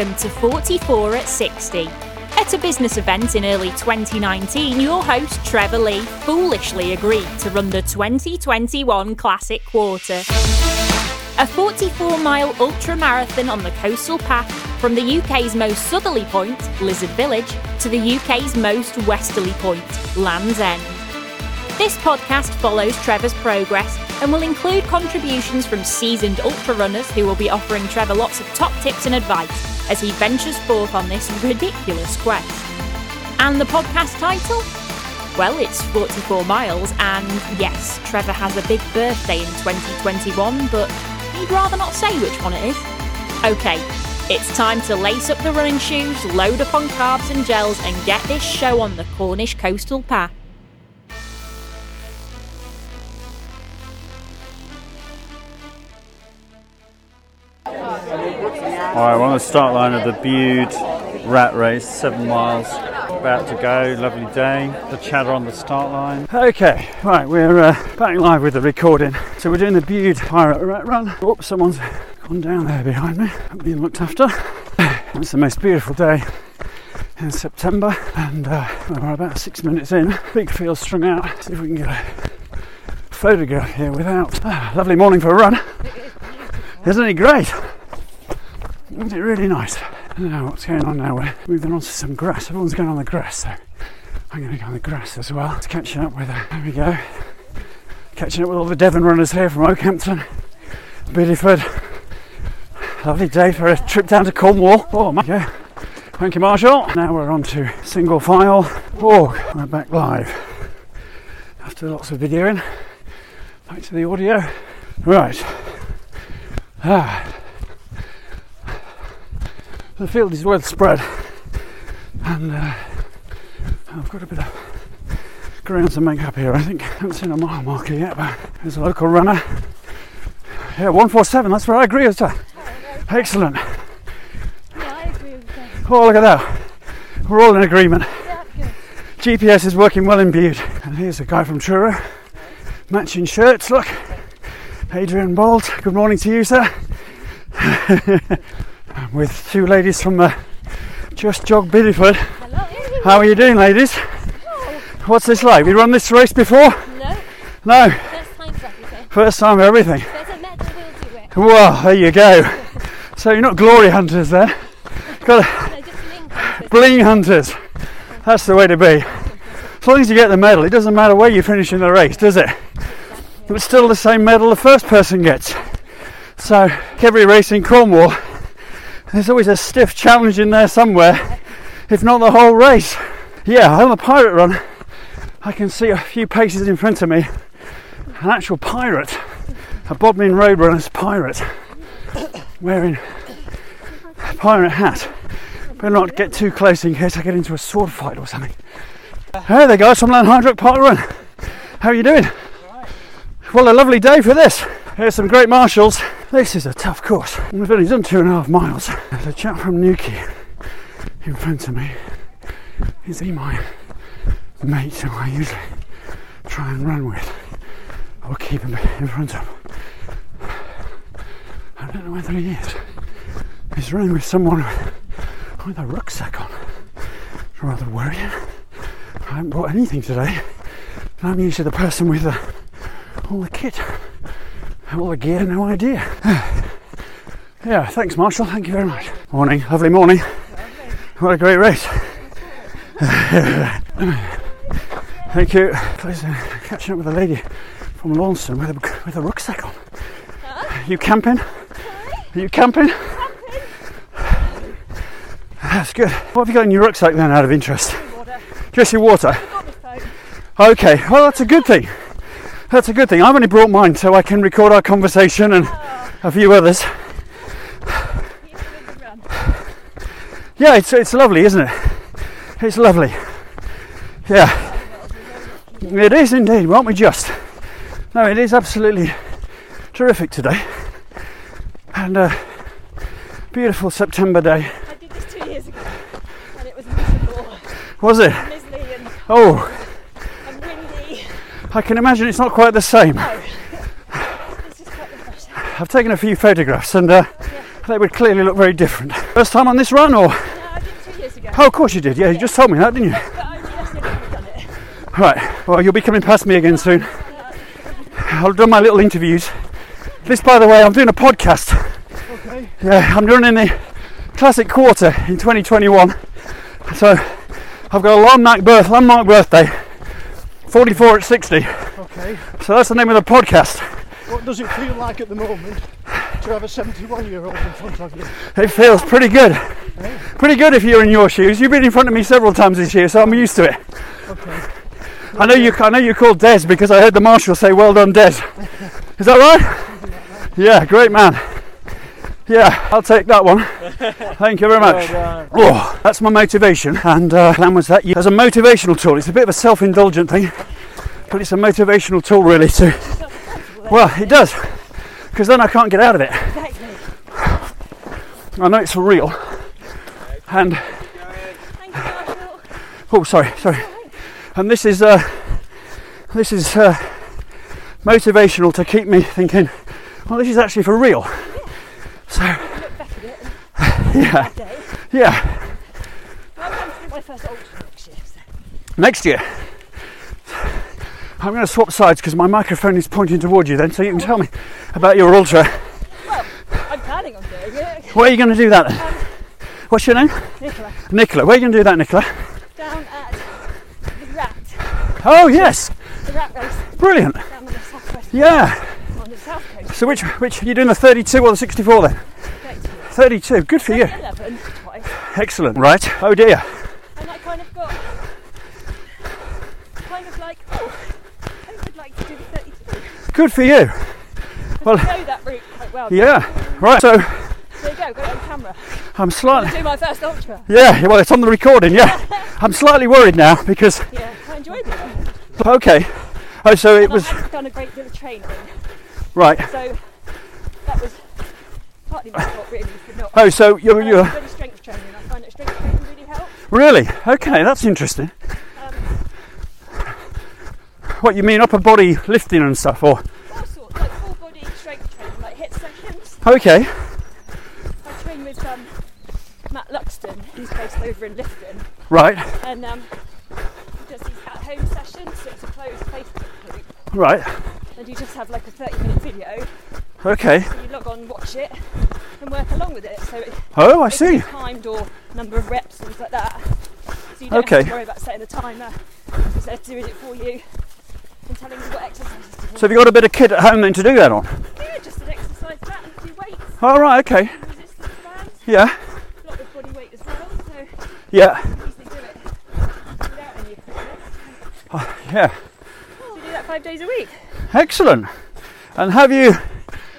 Welcome to 44 at 60. At a business event in early 2019, your host Trevor Lee foolishly agreed to run the 2021 Classic Quarter. A 44 mile ultra marathon on the coastal path from the UK's most southerly point, Lizard Village, to the UK's most westerly point, Land's End. This podcast follows Trevor's progress and will include contributions from seasoned ultra runners who will be offering Trevor lots of top tips and advice as he ventures forth on this ridiculous quest. And the podcast title? Well, it's 44 miles, and yes, Trevor has a big birthday in 2021, but he'd rather not say which one it is. Okay, it's time to lace up the running shoes, load up on carbs and gels, and get this show on the Cornish coastal path. Alright, we're on the start line of the Bude Rat Race, seven miles. About to go, lovely day. The chatter on the start line. Okay, right, we're uh, back live with the recording. So we're doing the Bude Pirate Rat Run. Oops, someone's gone down there behind me, being looked after. It's the most beautiful day in September, and uh, we're about six minutes in. Big field strung out. See if we can get a photograph here without. Ah, lovely morning for a run. Isn't it great? Isn't it really nice? Now, what's going on now? We're moving on to some grass. Everyone's going on the grass, so I'm going to go on the grass as well. It's catching up with, uh, there we go. Catching up with all the Devon runners here from Okehampton, Bideford. Lovely day for a trip down to Cornwall. Oh, my God. Thank you, marshal. Now we're on to single file. Oh, we're back live. After lots of videoing, back to the audio. Right. Ah. The field is well spread, and uh, I've got a bit of ground to make up here. I think I haven't seen a mile marker yet, but there's a local runner. Yeah, 147, that's where I agree with that. Excellent. Oh, look at that. We're all in agreement. GPS is working well in Bude. And here's a guy from Truro. Matching shirts, look. Adrian Bolt, good morning to you, sir. With two ladies from uh, Just Jog Bideford. Hello. How are you doing, ladies? What's this like? We run this race before? No, No, first time for everything. first time for everything. There's a medal, we'll do it. Well, there you go. So you're not glory hunters then? Got No, just link. bling hunters. That's the way to be. As long as you get the medal, it doesn't matter where you finish in the race, does it? It's still the same medal the first person gets. So every race in Cornwall, there's always a stiff challenge in there somewhere, if not the whole race. Yeah, I'm on the pirate run, I can see a few paces in front of me an actual pirate, a Bodmin Roadrunners pirate, wearing a pirate hat. Better not get too close in case I get into a sword fight or something. Hey there guys from Lanhydrock Park Run. How are you doing? Well, a lovely day for this. Here's some great marshals. This is a tough course. We've only done two and a half miles. A chap from Newquay in front of me. Is he my mate who I usually try and run with? Or keep him in front of? I don't know whether he is. He's running with someone with, a rucksack on. It's rather worrying. I haven't brought anything today. And I'm usually the person with the, all the kit, all the gear, no idea. yeah, thanks, marshal. Thank you very much. Morning, lovely morning. What a great race. Thank you. Please, uh, catching up with a lady from Launceston with a, with a rucksack on. You camping? Are you camping? That's good. What have you got in your rucksack then, out of interest? Just your water. Okay, well, that's a good thing. That's a good thing. I've only brought mine so I can record our conversation and a few others. Yeah, it's, it's lovely, isn't it? It's lovely. Yeah. It is indeed, won't we just? No, it is absolutely terrific today. And a beautiful September day. I did this two years ago, and it was miserable, Was it? miserly, and, Oh. I can imagine it's not quite the same. No. This is quite refreshing. I've taken a few photographs and uh, they would clearly look very different. First time on this run, or? No, I did two years ago. Oh, of course you did. Yeah, you just told me that, didn't you? But only yesterday I've done it. Right. Well, you'll be coming past me again soon. I've done my little interviews. This, by the way, I'm doing a podcast. Okay. Yeah, I'm running the Classic Quarter in 2021. So I've got a landmark birth, landmark birthday, 44 at 60. Okay. So that's the name of the podcast. What does it feel like at the moment to have a 71 year old in front of you? It feels pretty good. Pretty good if you're in your shoes. You've been in front of me several times this year, so I'm used to it. Okay. I know you. I know you called Des because I heard the marshal say, "Well done, Des." Is that right? Yeah, great man. Yeah, I'll take that one. Thank you very much. Oh, that's my motivation, and uh, plan was that you, as a motivational tool. It's a bit of a self-indulgent thing, but it's a motivational tool, really. To well, it does, because then I can't get out of it. I know it's for real, and Thank you, marshal. Oh, sorry, sorry. And this is uh, this is uh, motivational to keep me thinking. Well, this is actually for real. So, Look back at it yeah, yeah. I'm going to do my first ultra next year. So. Next year, I'm going to swap sides because my microphone is pointing towards you. Then, so you can tell me about your ultra. Well, I'm planning on doing it. Where are you going to do that? Then? What's your name? Nicola, Nicola. Where are you going to do that, Nicola? down at the Rat, Oh, yes, the Rat race brilliant. down on the southwest, Yeah. On the south coast. So, which which are you doing the 32 or the 64 then? Next year. 32. Good for you. 11 twice. Excellent. Right. Oh dear. And I kind of got kind of like, oh, I would like to do the 32. Good for you. Well, I know that route quite well. Yeah. Right. So There you go, got it on camera. I'm slightly. Do my first ultra. Yeah. Well, it's on the recording. Yeah. I'm slightly worried now because. Yeah, I enjoyed it. Okay. Oh, so it And was I hadn't done a great deal of training, right. so that was partly my fault really not. Oh, so you're you're strength training. I find that strength training really helps. really okay. That's interesting. Um, What you mean upper body lifting and stuff, or all sorts, like full body strength training, like HIIT sessions. okay. I train with um, Matt Luxton, who's based over in Lifton, Right. and um, he does these at-home sessions. So it's a closed Facebook group, Right. You just have like a 30-minute video. Okay. So you log on, watch it, and work along with it. So it, Oh, I it can be see. timed or number of reps, things like that. So you don't Okay. have to worry about setting a timer. Because they're doing it for you and telling you what exercises to do. So have you got a bit of kit at home then to do that on? yeah, just an exercise mat and do weights, Oh, right. Okay. Yeah. a lot of body weight as well. So Yeah. you can easily do it without any equipment. Oh, yeah. So you do that five days a week. Excellent. And have you?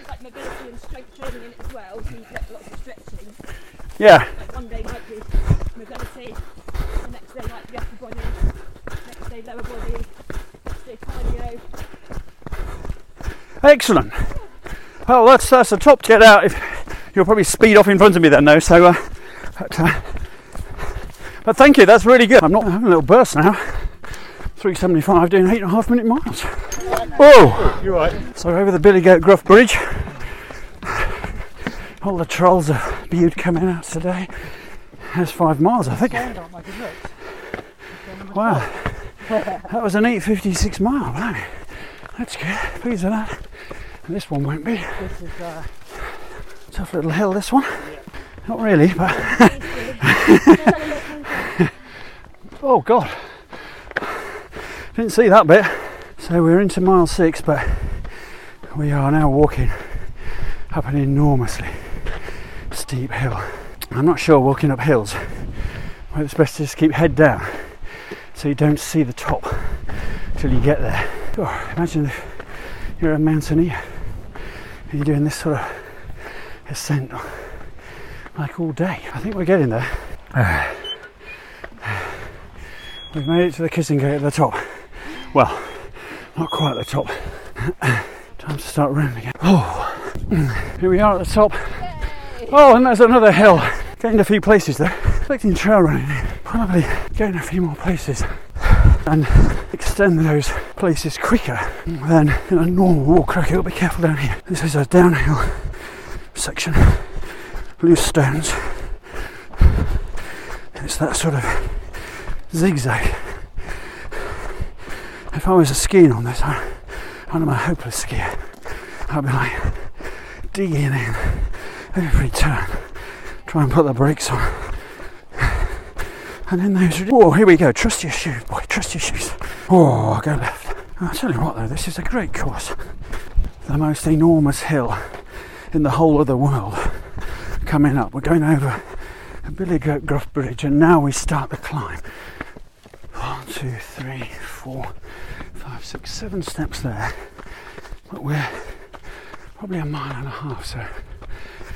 Like mobility and strength training in it as well. So you get lots of stretching. Yeah. Like one day might be mobility, the next day might be upper body, next day lower body, next day cardio. Excellent. Well, that's that's a top get out. If you'll probably speed off in front of me then, though. So, uh, but, uh, but thank you. That's really good. I'm not having a little burst now. 375 doing eight and a half minute miles. Whoa! You're right. So over the Billy Goat Gruff Bridge. All the trolls of Bude coming out today. That's five miles, I think. Stand up, my goodness. Wow. That was an 856 mile. Blimey. That's good. Pleased with that. And this one won't be. This is uh, Tough little hill, this one. Not really, but. oh, God. Didn't see that bit. So we're into mile six, but we are now walking up an enormously steep hill. I'm not sure walking up hills whether it's best to just keep head down so you don't see the top till you get there. Oh, imagine if you're a mountaineer and you're doing this sort of ascent like all day. I think we're getting there. We've made it to the kissing gate at the top. Well, not quite at the top. Time to start running again. Oh, here we are at the top. Oh, and there's another hill. Gained a few places there. Expecting trail running. Probably gain a few more places and extend those places quicker than in a normal walk track. You'll be careful down here. This is a downhill section loose stones. It's that sort of zigzag. If I was a skiing on this, I, I'm a hopeless skier. I'd be like digging in every turn, try and put the brakes on. And then those. Oh, here we go. Trust your shoes, boy. Trust your shoes. Oh, go left. I'll tell you what, though, this is a great course. The most enormous hill in the whole of the world coming up. We're going over Billy Goat Bridge, and now we start the climb. Two, three, four, five, six, seven steps there. But we're probably a mile and a half, so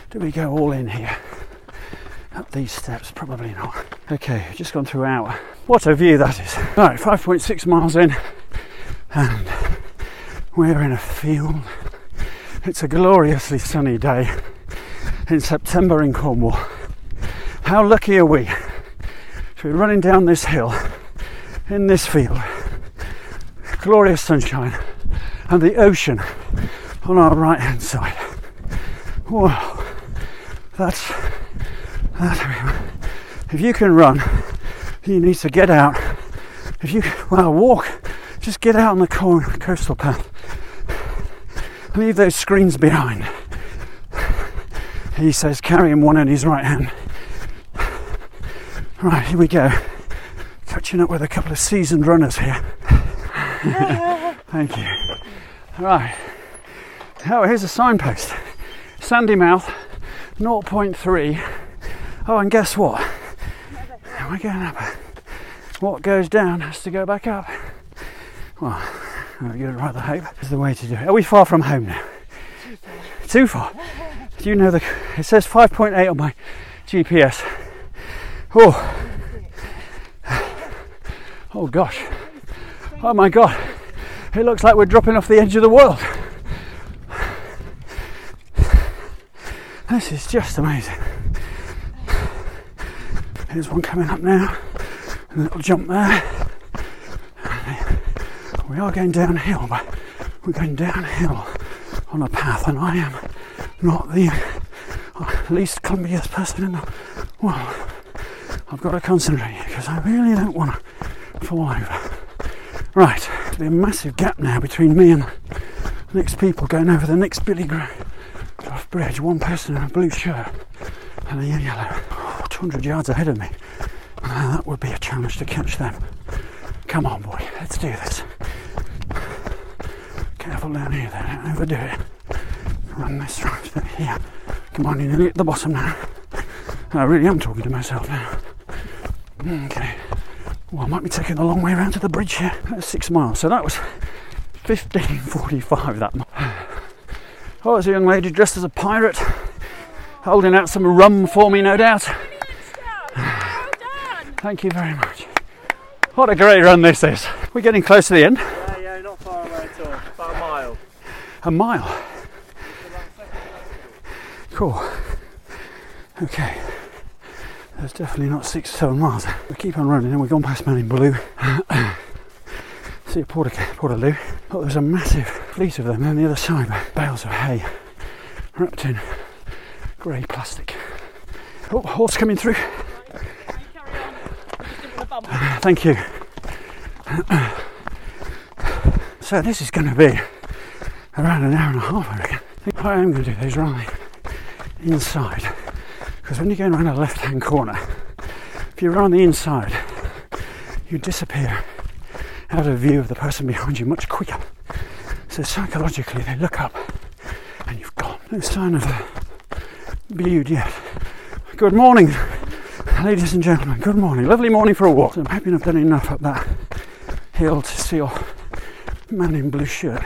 do we go all in here? Up these steps? Probably not. Okay, just gone through out. What a view that is. Right, 5.6 miles in, and we're in a field. It's a gloriously sunny day in September in Cornwall. How lucky are we to be running down this hill in this field? Glorious sunshine and the ocean on our right hand side. Wow, that's that. If you can run, you need to get out. If you well walk, just get out on the coastal path. Leave those screens behind. He says, carrying one in his right hand. Right, here we go. Catching up with a couple of seasoned runners here. Thank you. Right. Oh, here's a signpost. Sandymouth, 0.3. Oh, and guess what? We're going up. What goes down has to go back up. Well, you'd rather hope is the way to do it. Are we far from home now? Too far. Do you know the? It says 5.8 on my GPS. Oh, oh gosh. Oh my God. It looks like we're dropping off the edge of the world. This is just amazing. Here's one coming up now. A little jump there. We are going downhill, but we're going downhill on a path, and I am not the uh, least clumsiest person in the world. I've got to concentrate because I really don't want to fall over. Right, there'll be a massive gap now between me and the next people going over the next Billy Gruff Bridge. One person in a blue shirt and a yellow. 200 yards ahead of me. Ah, that would be a challenge to catch them. Come on, boy, let's do this. Careful down here, then. Don't overdo it. Run this right bit here. Come on, you're nearly at the bottom now. I really am talking to myself now. Okay. Well, I might be taking the long way around to the bridge here. Six miles. So that was 15.45 that mile. Oh, there's a young lady dressed as a pirate, holding out some rum for me, no doubt. Thank you very much. What a great run this is. We're getting close to the end. Yeah, yeah, not far away at all. About a mile. A mile. Cool. Okay. There's definitely not six, seven miles. We keep on running and we've gone past Man in Blue. See a Porter, Portaloo. Oh, there's a massive fleet of them on the other side. Bales of hay wrapped in grey plastic. Oh, horse coming through. Thank you. So this is going to be around an hour and a half, I reckon. What I am going to do is run inside, because when you're going around a left-hand corner, if you're run the inside, you disappear out of view of the person behind you much quicker. So psychologically, they look up, and you've gone. No sign of the viewed yet. Good morning. Ladies and gentlemen, good morning. Lovely morning for a walk. I'm hoping I've done enough up that hill to see your man in blue shirt.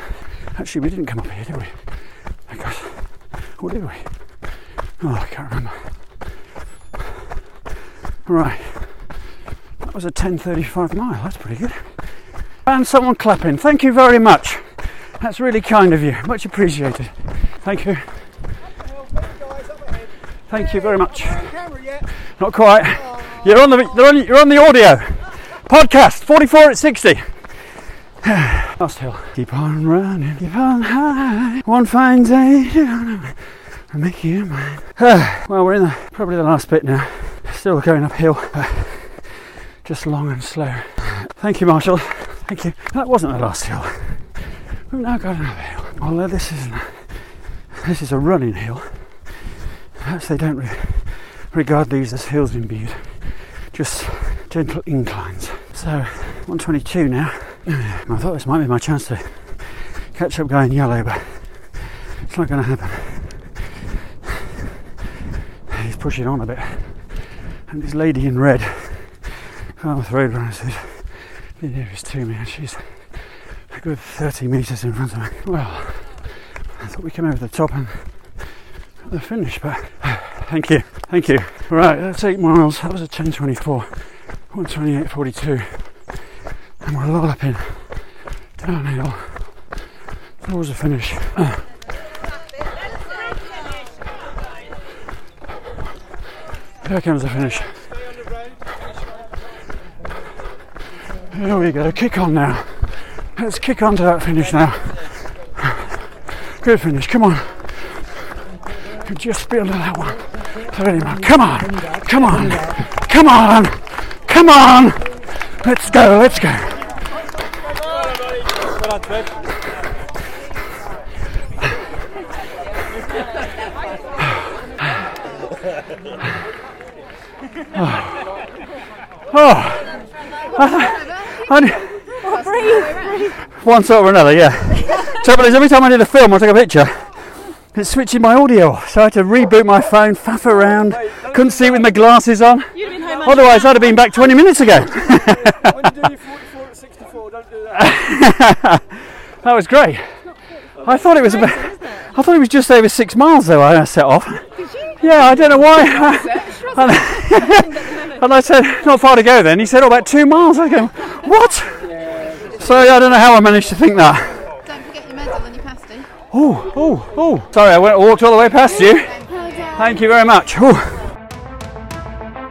Actually, we didn't come up here, did we? Because, or did we? Oh, I can't remember. Right, that was a 10:35 mile. That's pretty good. And someone clapping. Thank you very much. That's really kind of you. Much appreciated. Thank you. Thank you very much. Not quite. You're on the on, you're on the audio podcast. 44 at 60. Last hill. Keep on running. Keep on high. One fine day. Mickey, you man. well, we're in the, probably the last bit now. Still going uphill, just long and slow. Thank you, marshal. Thank you. That wasn't the last hill. We've now got another hill. Although this isn't. This is a running hill. Perhaps they don't re- regard these as hills in Bude, just gentle inclines. So, 122 now. I thought this might be my chance to catch up going yellow, but it's not going to happen. He's pushing on a bit. And this lady in red, Falmouth Road Runner, who's the nearest to me, and she's a good 30 metres in front of me. Well, I thought we came over the top and the finish, but thank you, thank you. Right, that's eight miles. That was a 10:24, 128.42, and we're lolloping downhill towards the finish. Here comes the finish. Here we go. Kick on now. Let's kick on to that finish now. Good finish. Come on. Could just be under that one. 30 more. Come on. Come on. Come on. Come on. Let's go. Let's go. Oh. oh. I, one sort or another, yeah. Trouble is, every time I did a film or take a picture, it's switching my audio. So I had to reboot my phone, faff around, couldn't see it with my glasses on. You'd have been home Otherwise, I'd have been back 20 minutes ago. When you do your 44 at 64, don't do that. That was great. I thought it was about, I thought it was just over six miles though. I set off. Yeah, I don't know why. and, and I said, not far to go. Then he said, oh, about two miles. I go, what? So I don't know how I managed to think that. Don't forget your medal and your pasty. Oh, oh, oh. Sorry, I went walked all the way past you. Thank you very much. Oh.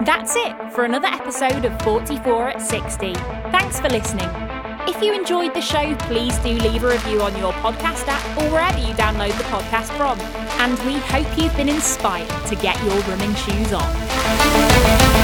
That's it for another episode of 44 at 60. Thanks for listening. If you enjoyed the show, please do leave a review on your podcast app or wherever you download the podcast from. And we hope you've been inspired to get your running shoes on.